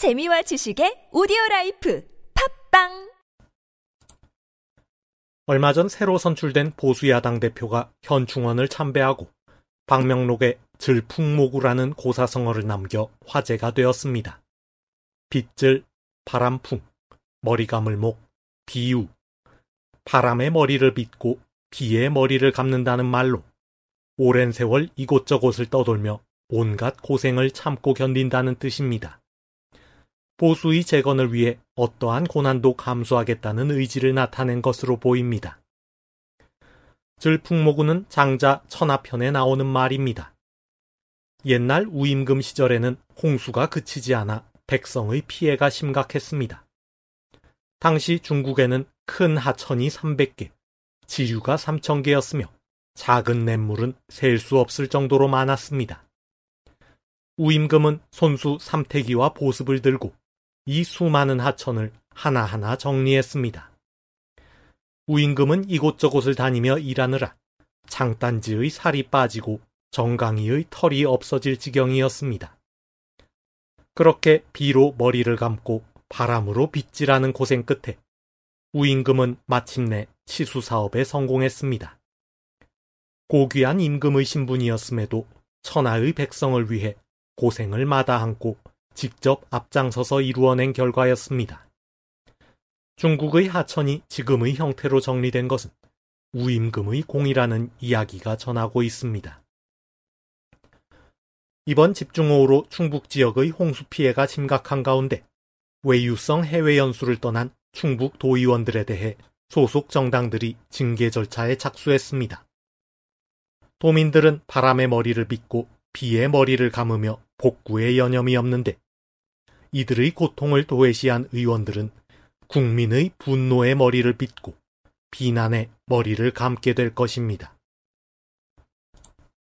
재미와 지식의 오디오 라이프 팟빵 얼마 전 새로 선출된 보수야당 대표가 현충원을 참배하고 방명록에 즐풍목우라는 고사성어를 남겨 화제가 되었습니다. 빗 즐, 바람풍, 머리 감을 목, 비 우. 바람에 머리를 빗고 비에 머리를 감는다는 말로 오랜 세월 이곳저곳을 떠돌며 온갖 고생을 참고 견딘다는 뜻입니다. 보수의 재건을 위해 어떠한 고난도 감수하겠다는 의지를 나타낸 것으로 보입니다. 들풍모구는 장자 천하편에 나오는 말입니다. 옛날 우임금 시절에는 홍수가 그치지 않아 백성의 피해가 심각했습니다. 당시 중국에는 큰 하천이 300개, 지류가 3,000개였으며 작은 냇물은 셀 수 없을 정도로 많았습니다. 우임금은 손수 삼태기와 보습을 들고 이 수많은 하천을 하나하나 정리했습니다. 우임금은 이곳저곳을 다니며 일하느라 장단지의 살이 빠지고 정강이의 털이 없어질 지경이었습니다. 그렇게 비로 머리를 감고 바람으로 빗질하는 고생 끝에 우임금은 마침내 치수 사업에 성공했습니다. 고귀한 임금의 신분이었음에도 천하의 백성을 위해 고생을 마다않고 직접 앞장서서 이루어낸 결과였습니다. 중국의 하천이 지금의 형태로 정리된 것은 우임금의 공이라는 이야기가 전하고 있습니다. 이번 집중호우로 충북 지역의 홍수 피해가 심각한 가운데 외유성 해외 연수를 떠난 충북 도의원들에 대해 소속 정당들이 징계 절차에 착수했습니다. 도민들은 바람의 머리를 빗고 비의 머리를 감으며 복구에 여념이 없는데 이들의 고통을 도외시한 의원들은 국민의 분노의 머리를 빗고 비난의 머리를 감게 될 것입니다.